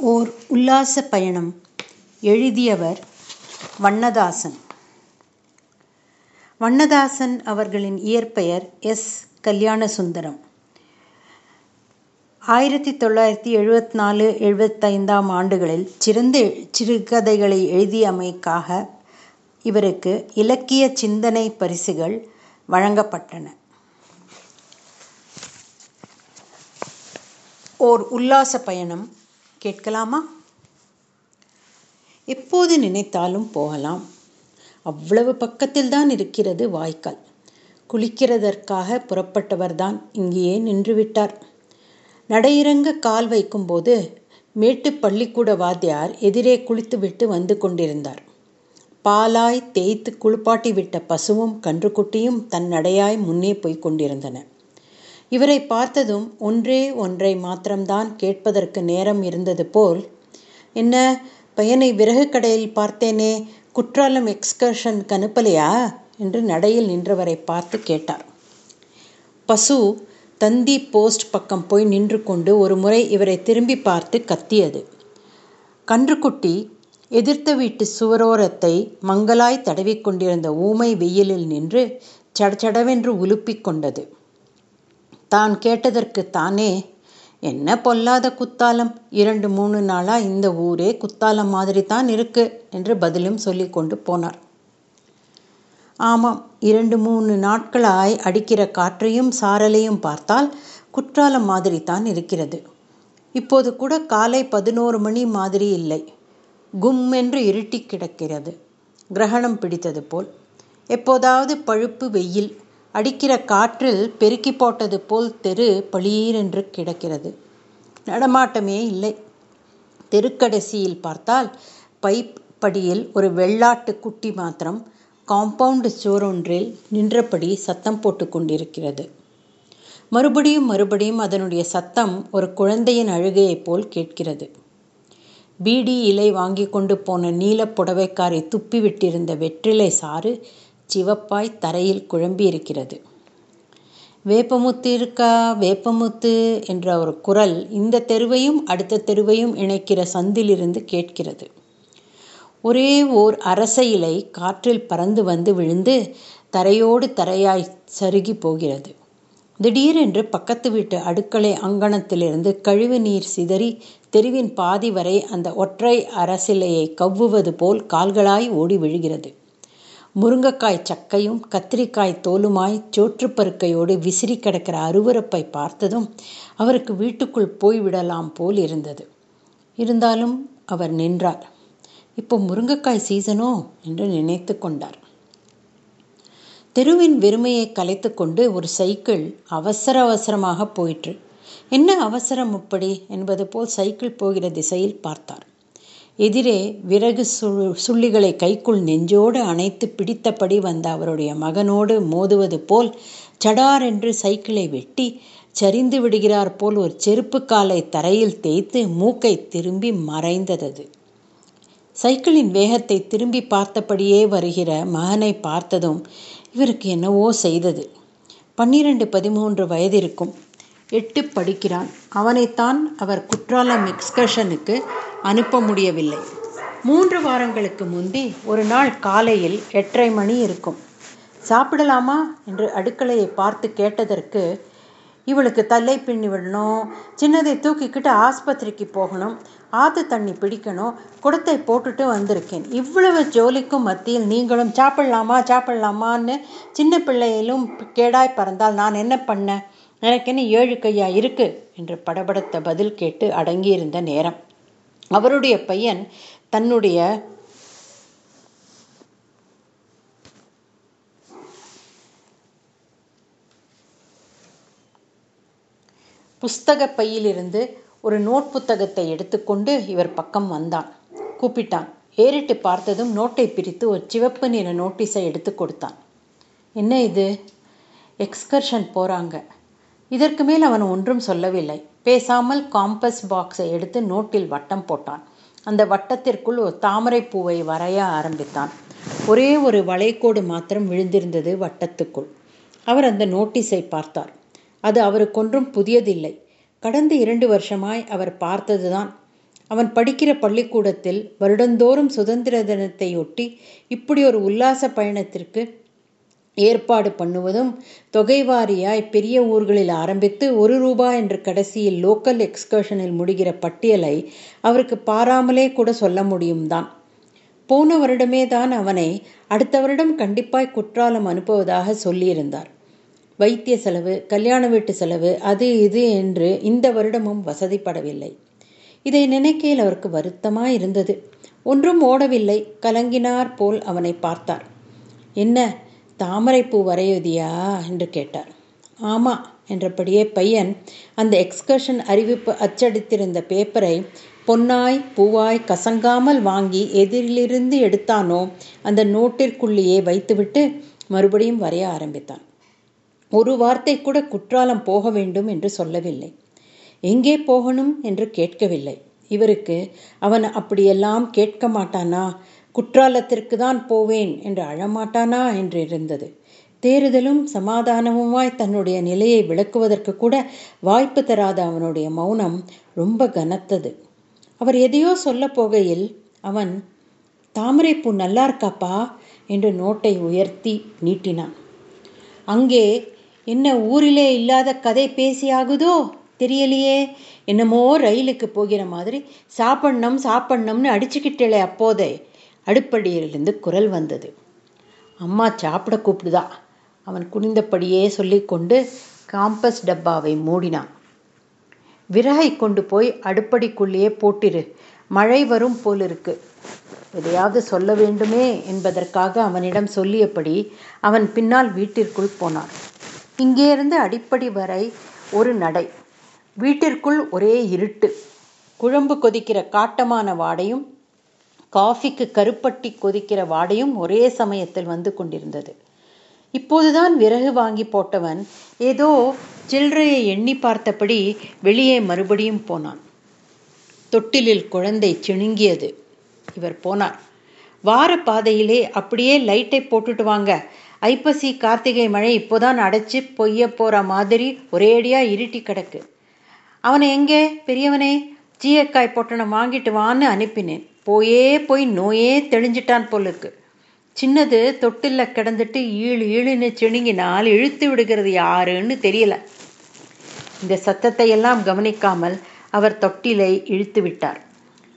ஓர் உல்லாச பயணம் எழுதியவர் வண்ணதாசன். வண்ணதாசன் அவர்களின் இயற்பெயர் எஸ். கல்யாணசுந்தரம். ஆயிரத்தி தொள்ளாயிரத்தி எழுபத்தி நாலு எழுபத்தைந்தாம் ஆண்டுகளில் சிறந்த சிறுகதைகளை எழுதியமைக்காக இவருக்கு இலக்கிய சிந்தனை பரிசுகள் வழங்கப்பட்டன. ஓர் உல்லாச பயணம் கேட்கலாமா? எப்போது நினைத்தாலும் போகலாம். அவ்வளவு பக்கத்தில் தான் இருக்கிறது வாய்க்கால். குளிக்கிறதற்காக புறப்பட்டவர்தான் இங்கேயே நின்றுவிட்டார். நடையிறங்க கால் வைக்கும்போது மேட்டு பள்ளிக்கூட வாத்தியார் எதிரே குளித்துவிட்டு வந்து கொண்டிருந்தார். பாலாய் தேய்த்து குளிப்பாட்டி விட்ட பசுவும் கன்றுக்குட்டியும் தன் நடையாய் முன்னே போய்க் கொண்டிருந்தன. இவரை பார்த்ததும் ஒன்றே ஒன்றை மாத்திரம்தான் கேட்பதற்கு நேரம் இருந்தது போல் என்ன பையனை விறகு கடையில் பார்த்தேனே குற்றாலம் எக்ஸ்கர்ஷன் அனுப்பலையா என்று நடையில் நின்றவரை பார்த்து கேட்டார். பசு தந்தி போஸ்ட் பக்கம் போய் நின்று கொண்டு ஒரு முறை இவரை திரும்பி பார்த்து கத்தியது. கன்றுக்குட்டி எதிர்த்த வீட்டு சுவரோரத்தை மங்களாய் தடவிக்கொண்டிருந்த ஊமை வெயிலில் நின்று சடச்சடவென்று உலுப்பிக் கொண்டது. தான் கேட்டதற்கு தானே. என்ன பொல்லாத குத்தாலம்? இரண்டு மூணு நாளா இந்த ஊரே குத்தாலம் மாதிரி தான் இருக்கு என்று பதிலும் சொல்லி கொண்டு போனார். ஆமாம் இரண்டு மூணு நாட்களாய் அடிக்கிற காற்றையும் சாரலையும் பார்த்தால் குற்றாலம் மாதிரி தான் இருக்கிறது. இப்போது கூட காலை பதினோரு மணி மாதிரி இல்லை. கும் என்று இருட்டி கிடக்கிறது. கிரகணம் பிடித்தது போல். எப்போதாவது பழுப்பு வெயில் அடிக்கிற காற்றில் பெருக்கி போட்டது போல் தெரு பளீரென்று கிடக்கிறது. நடமாட்டமே இல்லை. தெருக்கடைசியில் பார்த்தால் பைப் படியில் ஒரு வெள்ளாட்டு குட்டி மாத்திரம் காம்பவுண்டு சோரொன்றில் நின்றபடி சத்தம் போட்டு கொண்டிருக்கிறது. மறுபடியும் மறுபடியும் அதனுடைய சத்தம் ஒரு குழந்தையின் அழுகையைப் போல் கேட்கிறது. பீடி இலை வாங்கி கொண்டு போன நீல புடவைக்காரை துப்பி விட்டிருந்த வெற்றிலை சாறு சிவப்பாய் தரையில் குழம்பியிருக்கிறது. வேப்பமுத்து இருக்கா வேப்பமுத்து என்ற ஒரு குரல் இந்த தெருவையும் அடுத்த தெருவையும் இணைக்கிற சந்திலிருந்து கேட்கிறது. ஒரே ஓர் அரச இலை காற்றில் பறந்து வந்து விழுந்து தரையோடு தரையாய் சருகி போகிறது. திடீரென்று பக்கத்து வீட்டு அடுக்களை அங்கணத்திலிருந்து கழிவு நீர் சிதறி தெருவின் பாதி வரை அந்த ஒற்றை அரசிலையை கவ்வுவது போல் கால்களாய் ஓடி விழுகிறது. முருங்கைக்காய் சக்கையும் கத்திரிக்காய் தோலுமாய் சோற்றுப்பருக்கையோடு விசிறி கிடக்கிற அருவறுப்பை பார்த்ததும் அவருக்கு வீட்டுக்குள் போய்விடலாம் போல் இருந்தது. இருந்தாலும் அவர் நின்றார். இப்போ முருங்கைக்காய் சீசனோ? என்று நினைத்து கொண்டார். தெருவின் வெறுமையை கலைத்து கொண்டு ஒரு சைக்கிள் அவசர அவசரமாக போயிற்று. என்ன அவசரம் இப்படி? என்பது போல் சைக்கிள் போகிற திசையில் பார்த்தார். எதிரே விறகு சு சுள்ளிகளை கைக்குள் நெஞ்சோடு அணைத்து பிடித்தபடி வந்த அவருடைய மகனோடு மோதுவது போல் சடார் என்று சைக்கிளை வெட்டி சரிந்து விடுகிறார் போல் ஒரு செருப்பு காலை தரையில் தேய்த்து மூக்கை திரும்பி மறைந்தது சைக்கிளின் வேகத்தை திரும்பி பார்த்தபடியே வருகிற மகனை பார்த்ததும் இவருக்கு என்னவோ செய்தது. பன்னிரண்டு பதிமூன்று வயது இருக்கும் எட்டு படிக்கிறான். அவனைத்தான் அவர் குற்றாலம் எக்ஸ்கர்ஷனுக்கு அனுப்ப முடியவில்லை. மூன்று வாரங்களுக்கு முந்தி ஒரு நாள் காலையில் எட்டரை மணி இருக்கும். சாப்பிடலாமா? என்று அடுக்கலையை பார்த்து கேட்டதற்கு இவளுக்கு தலை பின்னி விடணும் சின்னதை தூக்கிக்கிட்டு ஆஸ்பத்திரிக்கு போகணும் ஆற்று தண்ணி பிடிக்கணும் குடத்தை போட்டுட்டு வந்திருக்கேன். இவ்வளவு ஜோலிக்கும் மத்தியில் நீங்களும் சாப்பிடலாமா சாப்பிடலாமான்னு சின்ன பிள்ளையிலும் கேடாய் பறந்தால் நான் என்ன பண்ணேன் எனக்கென்ன ஏழு கையா இருக்கு? என்று படபடத்த பதில் கேட்டு அடங்கியிருந்த நேரம். அவருடைய பையன் தன்னுடைய புஸ்தக பையிலிருந்து ஒரு நோட் புத்தகத்தை எடுத்துக்கொண்டு இவர் பக்கம் வந்தான். கூப்பிட்டான். ஏறிட்டு பார்த்ததும் நோட்டை பிரித்து ஒரு சிவப்பு நிற நோட்டீஸை எடுத்து கொடுத்தான். என்ன இது? எக்ஸ்கர்ஷன் போகிறாங்க இதற்கு மேல் அவன் ஒன்றும் சொல்லவில்லை. பேசாமல் காம்பஸ் பாக்ஸை எடுத்து நோட்டில் வட்டம் போட்டான். அந்த வட்டத்திற்குள் ஒரு தாமரை பூவை வரைய ஆரம்பித்தான். ஒரே ஒரு வளைகோடு மாத்திரம் விழுந்திருந்தது வட்டத்துக்குள். அவர் அந்த நோட்டீஸை பார்த்தார். அது அவருக்கொன்றும் புதியதில்லை. கடந்த இரண்டு வருஷமாய் அவர் பார்த்ததுதான். அவன் படிக்கிற பள்ளிக்கூடத்தில் வருடந்தோறும் சுதந்திர தினத்தையொட்டி இப்படி ஒரு உல்லாச பயணத்திற்கு ஏற்பாடு பண்ணுவதும் தொகை வாரியாய் பெரிய ஊர்களில் ஆரம்பித்து ஒரு ரூபாய் என்று கடைசியில் லோக்கல் எக்ஸ்கர்ஷனில் முடிகிற பட்டியலை அவருக்கு பாராமலே கூட சொல்ல முடியும் தான் போன வருடமே தான் அவனை அடுத்த வருடம் கண்டிப்பாய் குற்றாலம் அனுப்புவதாக சொல்லியிருந்தார். வைத்திய செலவு கல்யாண வீட்டு செலவு அது இது என்று இந்த வருடமும் வசதிப்படவில்லை. இதை நினைக்கையில் அவருக்கு வருத்தமாக இருந்தது. ஒன்றும் ஓடவில்லை. கலங்கினார் போல் அவனை பார்த்தார். என்ன? தாமரைப்பூ வரையுதியா? என்று கேட்டார். ஆமா என்றபடியே பையன் அந்த எக்ஸ்கர்ஷன் அறிவிப்பு அச்சடித்திருந்த பேப்பரை பொன்னாய் பூவாய் கசங்காமல் வாங்கி எதிரிலிருந்து எடுத்தானோ அந்த நோட்டிற்குள்ளேயே வைத்துவிட்டு மறுபடியும் வரைய ஆரம்பித்தான். ஒரு வார்த்தை கூட குற்றாலம் போக வேண்டும் என்று சொல்லவில்லை. எங்கே போகணும் என்று கேட்கவில்லை. இவருக்கு அவன் அப்படியெல்லாம் கேட்க மாட்டானா? குற்றாலத்திற்கு தான் போவேன் என்று அழமாட்டானா என்று இருந்தது. தேறுதலும் சமாதானமுமாய் தன்னுடைய நிலையை விளக்குவதற்கு கூட வாய்ப்பு தராத அவனுடைய மௌனம் ரொம்ப கனத்தது. அவர் எதையோ சொல்ல போகையில் அவன் தாமரைப்பூ நல்லா இருக்காப்பா? என்று நோட்டை உயர்த்தி நீட்டினான். அங்கே என்ன ஊரிலே இல்லாத கதை பேசியாகுதோ? தெரியலையே. என்னமோ ரயிலுக்கு போகிற மாதிரி சாப்பிட்ணும் சாப்பிட்ணும்னு அடிச்சுக்கிட்டே அப்போதே. அடுப்படியிலிருந்து குரல் வந்தது. அம்மா சாப்பிட கூப்பிடுதா? அவன் குனிந்தபடியே சொல்லிக்கொண்டு காம்பஸ் டப்பாவை மூடினான். விறகை கொண்டு போய் அடுப்படிக்குள்ளேயே போட்டிரு. மழை வரும் போலிருக்கு. எதையாவது சொல்ல வேண்டுமே? என்பதற்காக அவனிடம் சொல்லியபடி அவன் பின்னால் வீட்டிற்குள் போனான். இங்கேருந்து அடிப்படி வரை ஒரு நடை. வீட்டிற்குள் ஒரே இருட்டு. குழம்பு கொதிக்கிற காட்டமான வாடையும் காஃபிக்கு கருப்பட்டி கொதிக்கிற வாடையும் ஒரே சமயத்தில் வந்து கொண்டிருந்தது. இப்போதுதான் விறகு வாங்கி போட்டவன் ஏதோ சில்லறையை எண்ணி பார்த்தபடி வெளியே மறுபடியும் போனான். தொட்டிலில் குழந்தை சிணுங்கியது. இவர் போனார். வார பாதையிலே அப்படியே லைட்டை போட்டுட்டு வாங்க. ஐப்பசி கார்த்திகை மழை இப்போதான் அடைச்சு பொய்ய போகிற மாதிரி ஒரேடியாக இருட்டி கிடக்கு. அவனை எங்கே பெரியவனே? ஜீயக்காய் பொட்டணம் வாங்கிட்டு வான்னு அனுப்பினேன். போயே போய் நோயே தெளிஞ்சிட்டான் போலுக்கு. சின்னது தொட்டில்ல கிடந்துட்டு ஈழு ஈழுன்னு செணுங்கினால் இழுத்து விடுகிறது யாருன்னு தெரியல. இந்த சத்தத்தை எல்லாம் கவனிக்காமல் அவர் தொட்டிலை இழுத்து விட்டார்.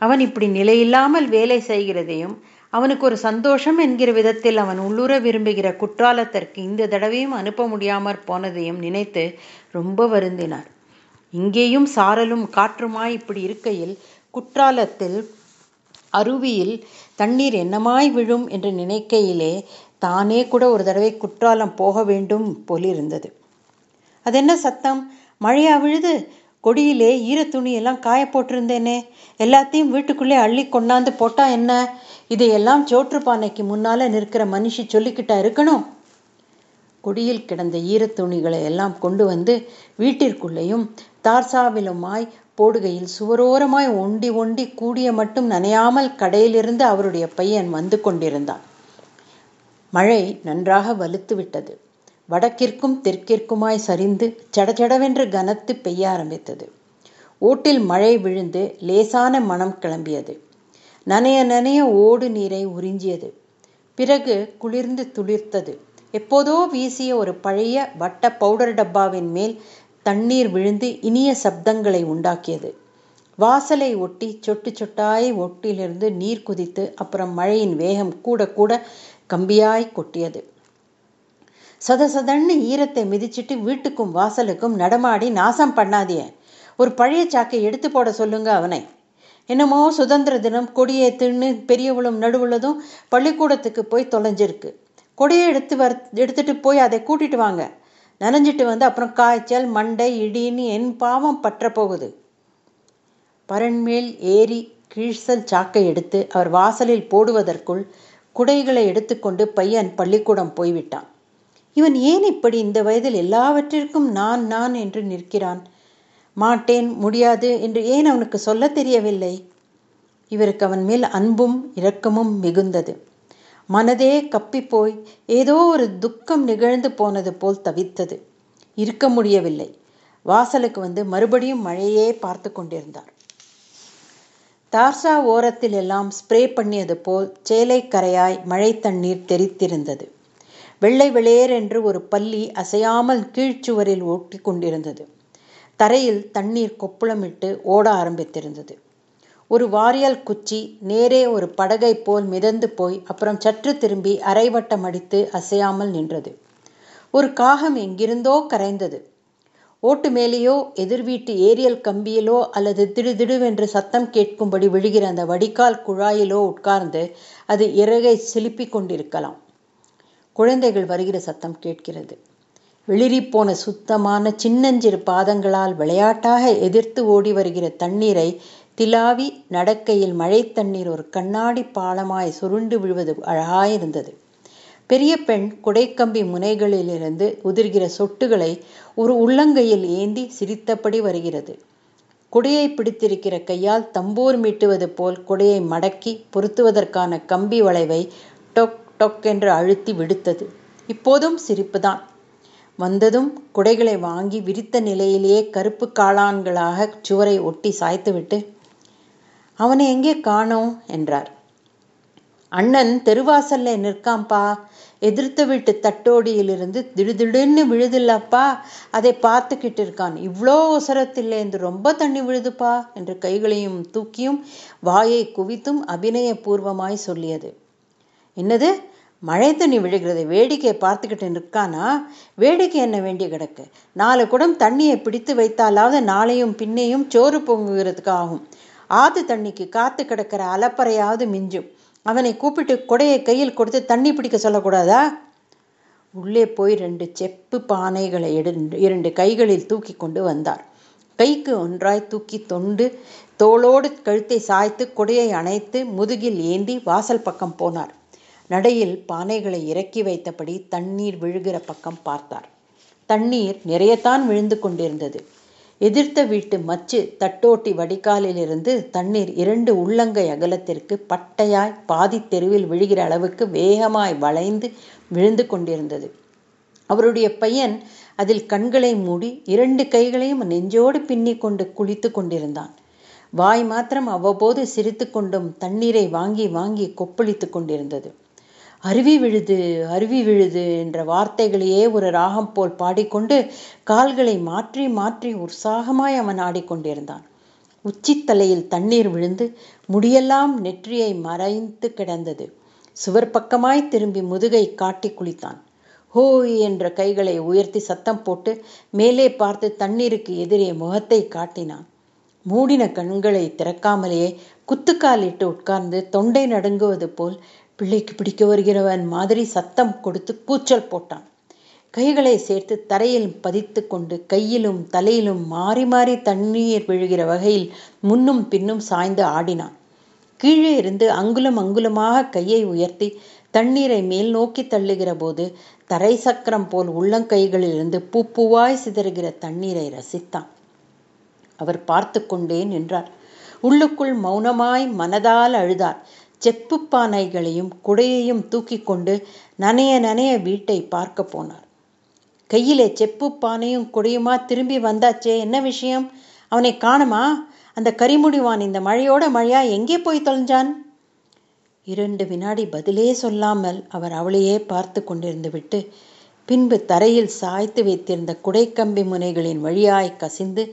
அவன் இப்படி நிலையில்லாமல் வேலை செய்கிறதையும் அவனுக்கு ஒரு சந்தோஷம் என்கிற விதத்தில் அவன் உள்ளுர விரும்புகிற குற்றாலத்திற்கு இந்த தடவையும் அனுப்ப முடியாமற் போனதையும் நினைத்து ரொம்ப வருந்தினார். இங்கேயும் சாரலும் காற்றுமாய் இப்படி இருக்கையில் குற்றாலத்தில் அருவியில் தண்ணீர் என்னமாய் விழும் என்று நினைக்கையிலே தானே கூட ஒரு தடவை குற்றாலம் போக வேண்டும் போலிருந்தது. அது என்ன சத்தம்? மழையா விழுது? கொடியிலே ஈரத்துணி எல்லாம் காய போட்டிருந்தேனே. எல்லாத்தையும் வீட்டுக்குள்ளே அள்ளி கொண்டாந்து போட்டா என்ன? இதையெல்லாம் சோற்றுப்பானைக்கு முன்னால நிற்கிற மனுஷி சொல்லிக்கிட்டா இருக்கணும்? கொடியில் கிடந்த ஈரத்துணிகளை எல்லாம் கொண்டு வந்து வீட்டிற்குள்ளேயும் தார்சாவிலுமாய் போடுகையில் சுவரோரமாய் ஒண்டி ஒண்டி கூடிய மட்டும் நனையாமல் கடையிலிருந்து அவருடைய பையன் வந்து கொண்டிருந்தான். மழை நன்றாக வலுத்து விட்டது. வடக்கிற்கும் தெற்கிற்குமாய் சரிந்து சடச்சடவென்று கனத்து பெய்ய ஆரம்பித்தது. ஓட்டில் மழை விழுந்து லேசான மனம் கிளம்பியது. நனைய நனைய ஓடு நீரை உறிஞ்சியது. பிறகு குளிர்ந்து துளிர்த்தது. எப்போதோ வீசிய ஒரு பழைய வட்ட பவுடர் டப்பாவின் மேல் தண்ணீர் விழுந்து இனிய சப்தங்களை உண்டாக்கியது. வாசலை ஒட்டி சொட்டு சொட்டாய் ஒட்டிலிருந்து நீர் குதித்து அப்புறம் மழையின் வேகம் கூட கூட கம்பியாய் கொட்டியது. சத சதன்னு ஈரத்தை மிதிச்சிட்டு வீட்டுக்கும் வாசலுக்கும் நடமாடி நாசம் பண்ணாதிய ஒரு பழைய சாக்கை எடுத்து போட சொல்லுங்க அவனை. என்னமோ சுதந்திர தினம் கொடியை தின்னு பெரியவளும் நடுவுள்ளதும் பள்ளிக்கூடத்துக்கு போய் தொலைஞ்சிருக்கு. கொடியை எடுத்து வர் எடுத்துட்டு போய் அதை கூட்டிட்டு வாங்க. நனைஞ்சிட்டு வந்து அப்புறம் காய்ச்சல் மண்டை இடின்னு என் பாவம் பற்ற போகுது பரண்மேல் ஏறி கீழ்சல் சாக்கை எடுத்து அவர் வாசலில் போடுவதற்குள் குடைகளை எடுத்துக்கொண்டு பையன் பள்ளிக்கூடம் போய்விட்டான். இவன் ஏன் இப்படி இந்த வயதில் எல்லாவற்றிற்கும் நான் நான் என்று நிற்கிறான். மாட்டேன் முடியாது என்று ஏன் அவனுக்கு சொல்ல தெரியவில்லை? இவருக்கு அவன் மேல் அன்பும் இரக்கமும் மிகுந்தது. மனதே கப்பிப்போய் ஏதோ ஒரு துக்கம் நிகழ்ந்து போனது போல் தவித்தது. இருக்க முடியவில்லை. வாசலுக்கு வந்து மறுபடியும் மழையே பார்த்து கொண்டிருந்தார். தார்சா ஓரத்தில் எல்லாம் ஸ்ப்ரே பண்ணியது போல் சேலை கரையாய் மழை தண்ணீர் தெரித்திருந்தது. வெள்ளை வெளியேர் என்று ஒரு பள்ளி அசையாமல் கீழ்ச்சுவரில் ஓட்டி கொண்டிருந்தது. தரையில் தண்ணீர் கொப்புளமிட்டு ஓட ஆரம்பித்திருந்தது. ஒரு வாரியல் குச்சி நேரே ஒரு படகை போல் மிதந்து போய் அப்புறம் சற்று திரும்பி அரைவட்டம் அடித்து அசையாமல் நின்றது. ஒரு காகம் எங்கிருந்தோ கரைந்தது. ஓட்டு மேலேயோ எதிர் வீட்டு ஏரியல் கம்பியிலோ அல்லது திடுதிடுவென்று சத்தம் கேட்கும்படி விழுகிற அந்த வடிகால் குழாயிலோ உட்கார்ந்து அது இறகை சிலுப்பிக் கொண்டிருக்கலாம். குழந்தைகள் வருகிற சத்தம் கேட்கிறது. வெளிரிப்போன சுத்தமான சின்னஞ்சிறு பாதங்களால் விளையாட்டாக எதிர்த்து ஓடி வருகிற தண்ணீரை திலாவி நடக்கையில் மழை தண்ணீர் ஒரு கண்ணாடி பாலமாய் சுருண்டு விழுவது அழகாயிருந்தது. பெரிய பெண் குடைக்கம்பி முனைகளிலிருந்து உதிர்கிற சொட்டுகளை ஒரு உள்ளங்கையில் ஏந்தி சிரித்தபடி வருகிறது. குடையை பிடித்திருக்கிற கையால் தம்பூர் மீட்டுவது போல் குடையை மடக்கி பொருத்துவதற்கான கம்பி வளைவை டொக் டொக் என்று அழுத்தி விடுத்தது. இப்போதும் சிரிப்புதான். வந்ததும் குடைகளை வாங்கி விரித்த நிலையிலேயே கருப்பு காளான்களாக சுவரை ஒட்டி சாய்த்துவிட்டு அவனை எங்கே காணோம்? என்றார். அண்ணன் தெருவாசல்ல நிற்காம்பா. எதிர்த்த வீட்டு தட்டோடியிலிருந்து திடுதிடுன்னு விழுதில்லப்பா. அதை பார்த்துக்கிட்டு இருக்கான் இவ்வளோ ஒசரத்தில்லேந்து ரொம்ப தண்ணி விழுதுப்பா என்று கைகளையும் தூக்கியும் வாயை குவித்தும் அபிநயபூர்வமாய் சொல்லியது. என்னது? மழை தண்ணி விழுகிறது வேடிக்கையை பார்த்துக்கிட்டு நிற்கானா? வேடிக்கை என்ன வேண்டிய கிடக்கு? நாலு குடம் தண்ணியை பிடித்து வைத்தாலாவது நாளையும் பின்னையும் சோறு பொங்குகிறதுக்கு ஆகும். ஆத்து தண்ணிக்கு காத்து கிடக்கிற அலப்பறையாவது மிஞ்சும். அவனை கூப்பிட்டு கொடையை கையில் கொடுத்து தண்ணி பிடிக்க சொல்லக்கூடாதா? உள்ளே போய் ரெண்டு செப்பு பானைகளை எடு இரண்டு கைகளில் தூக்கி கொண்டு வந்தார். கைக்கு ஒன்றாய் தூக்கி தொண்டு தோளோடு கழுத்தை சாய்த்து கொடையை அணைத்து முதுகில் ஏந்தி வாசல் பக்கம் போனார். நடையில் பானைகளை இறக்கி வைத்தபடி தண்ணீர் விழுகிற பக்கம் பார்த்தார். தண்ணீர் நிறையத்தான் விழுந்து கொண்டிருந்தது. எதிர்த்த வீட்டு மச்சு தட்டோட்டி வடிகாலிலிருந்து தண்ணீர் இரண்டு உள்ளங்கை அகலத்திற்கு பட்டையாய் பாதி தெருவில் விழுகிற அளவுக்கு வேகமாய் வளைந்து விழுந்து கொண்டிருந்தது. அவருடைய பையன் அதில் கண்களை மூடி இரண்டு கைகளையும் நெஞ்சோடு பின்னி கொண்டு குளித்து கொண்டிருந்தான். வாய் மாத்திரம் அவ்வப்போது சிரித்து கொண்டும் தண்ணீரை வாங்கி வாங்கி கொப்பளித்து கொண்டிருந்தது. அருவி விழுது அருவி விழுது என்ற வார்த்தைகளையே ஒரு ராகம் போல் பாடிக்கொண்டு கால்களை மாற்றி மாற்றி உற்சாகமாய் அவன் ஆடிக்கொண்டிருந்தான். உச்சித்தலையில் தண்ணீர் விழுந்து முடியெல்லாம் நெற்றியை மறைந்து கிடந்தது. சுவர் பக்கமாய் திரும்பி முதுகை காட்டி குளித்தான். ஹோய் என்ற கைகளை உயர்த்தி சத்தம் போட்டு மேலே பார்த்து தண்ணீருக்கு எதிரே முகத்தை காட்டினான். மூடின கண்களை திறக்காமலேயே குத்துக்காலிட்டு உட்கார்ந்து தொண்டை நடுங்குவது போல் பிள்ளைக்கு பிடிக்க வருகிறவன் மாதிரி சத்தம் கொடுத்து கூச்சல் போட்டான். கைகளை சேர்த்து தரையில் பதித்து கொண்டு கையிலும் தலையிலும் மாறி மாறி தண்ணீர் விழுகிற வகையில் முன்னும் பின்னும் சாய்ந்து ஆடினான். கீழே இருந்து அங்குலம் அங்குலமாக கையை உயர்த்தி தண்ணீரை மேல் நோக்கி தள்ளுகிற போது தரை சக்கரம் போல் உள்ளங்கைகளிலிருந்து பூப்பூவாய் சிதறுகிற தண்ணீரை ரசித்தான். அவர் பார்த்து கொண்டே நின்றார். உள்ளுக்குள் மௌனமாய் மனதால் அழுதார். செப்புப்பானைகளையும் குடையையும் தூக்கி கொண்டு நனைய நனைய வீட்டை பார்க்க போனார். கையிலே செப்பு பானையும் குடையுமா திரும்பி வந்தாச்சே என்ன விஷயம்? அவனை காணுமா? அந்த கரிமுடிவான் இந்த மழையோட மழையா எங்கே போய் தொலைஞ்சான்? இரண்டு வினாடி பதிலே சொல்லாமல் அவர் அவளையே பார்த்து கொண்டிருந்து விட்டு பின்பு தரையில் சாய்த்து வைத்திருந்த குடைக்கம்பி முனைகளின் வழியாய் கசிந்து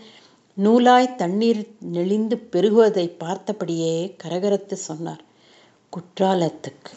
நூலாய் தண்ணீர் நெளிந்து பெருகுவதை பார்த்தபடியே கரகரத்து சொன்னார். குற்றாலத்துக்கு.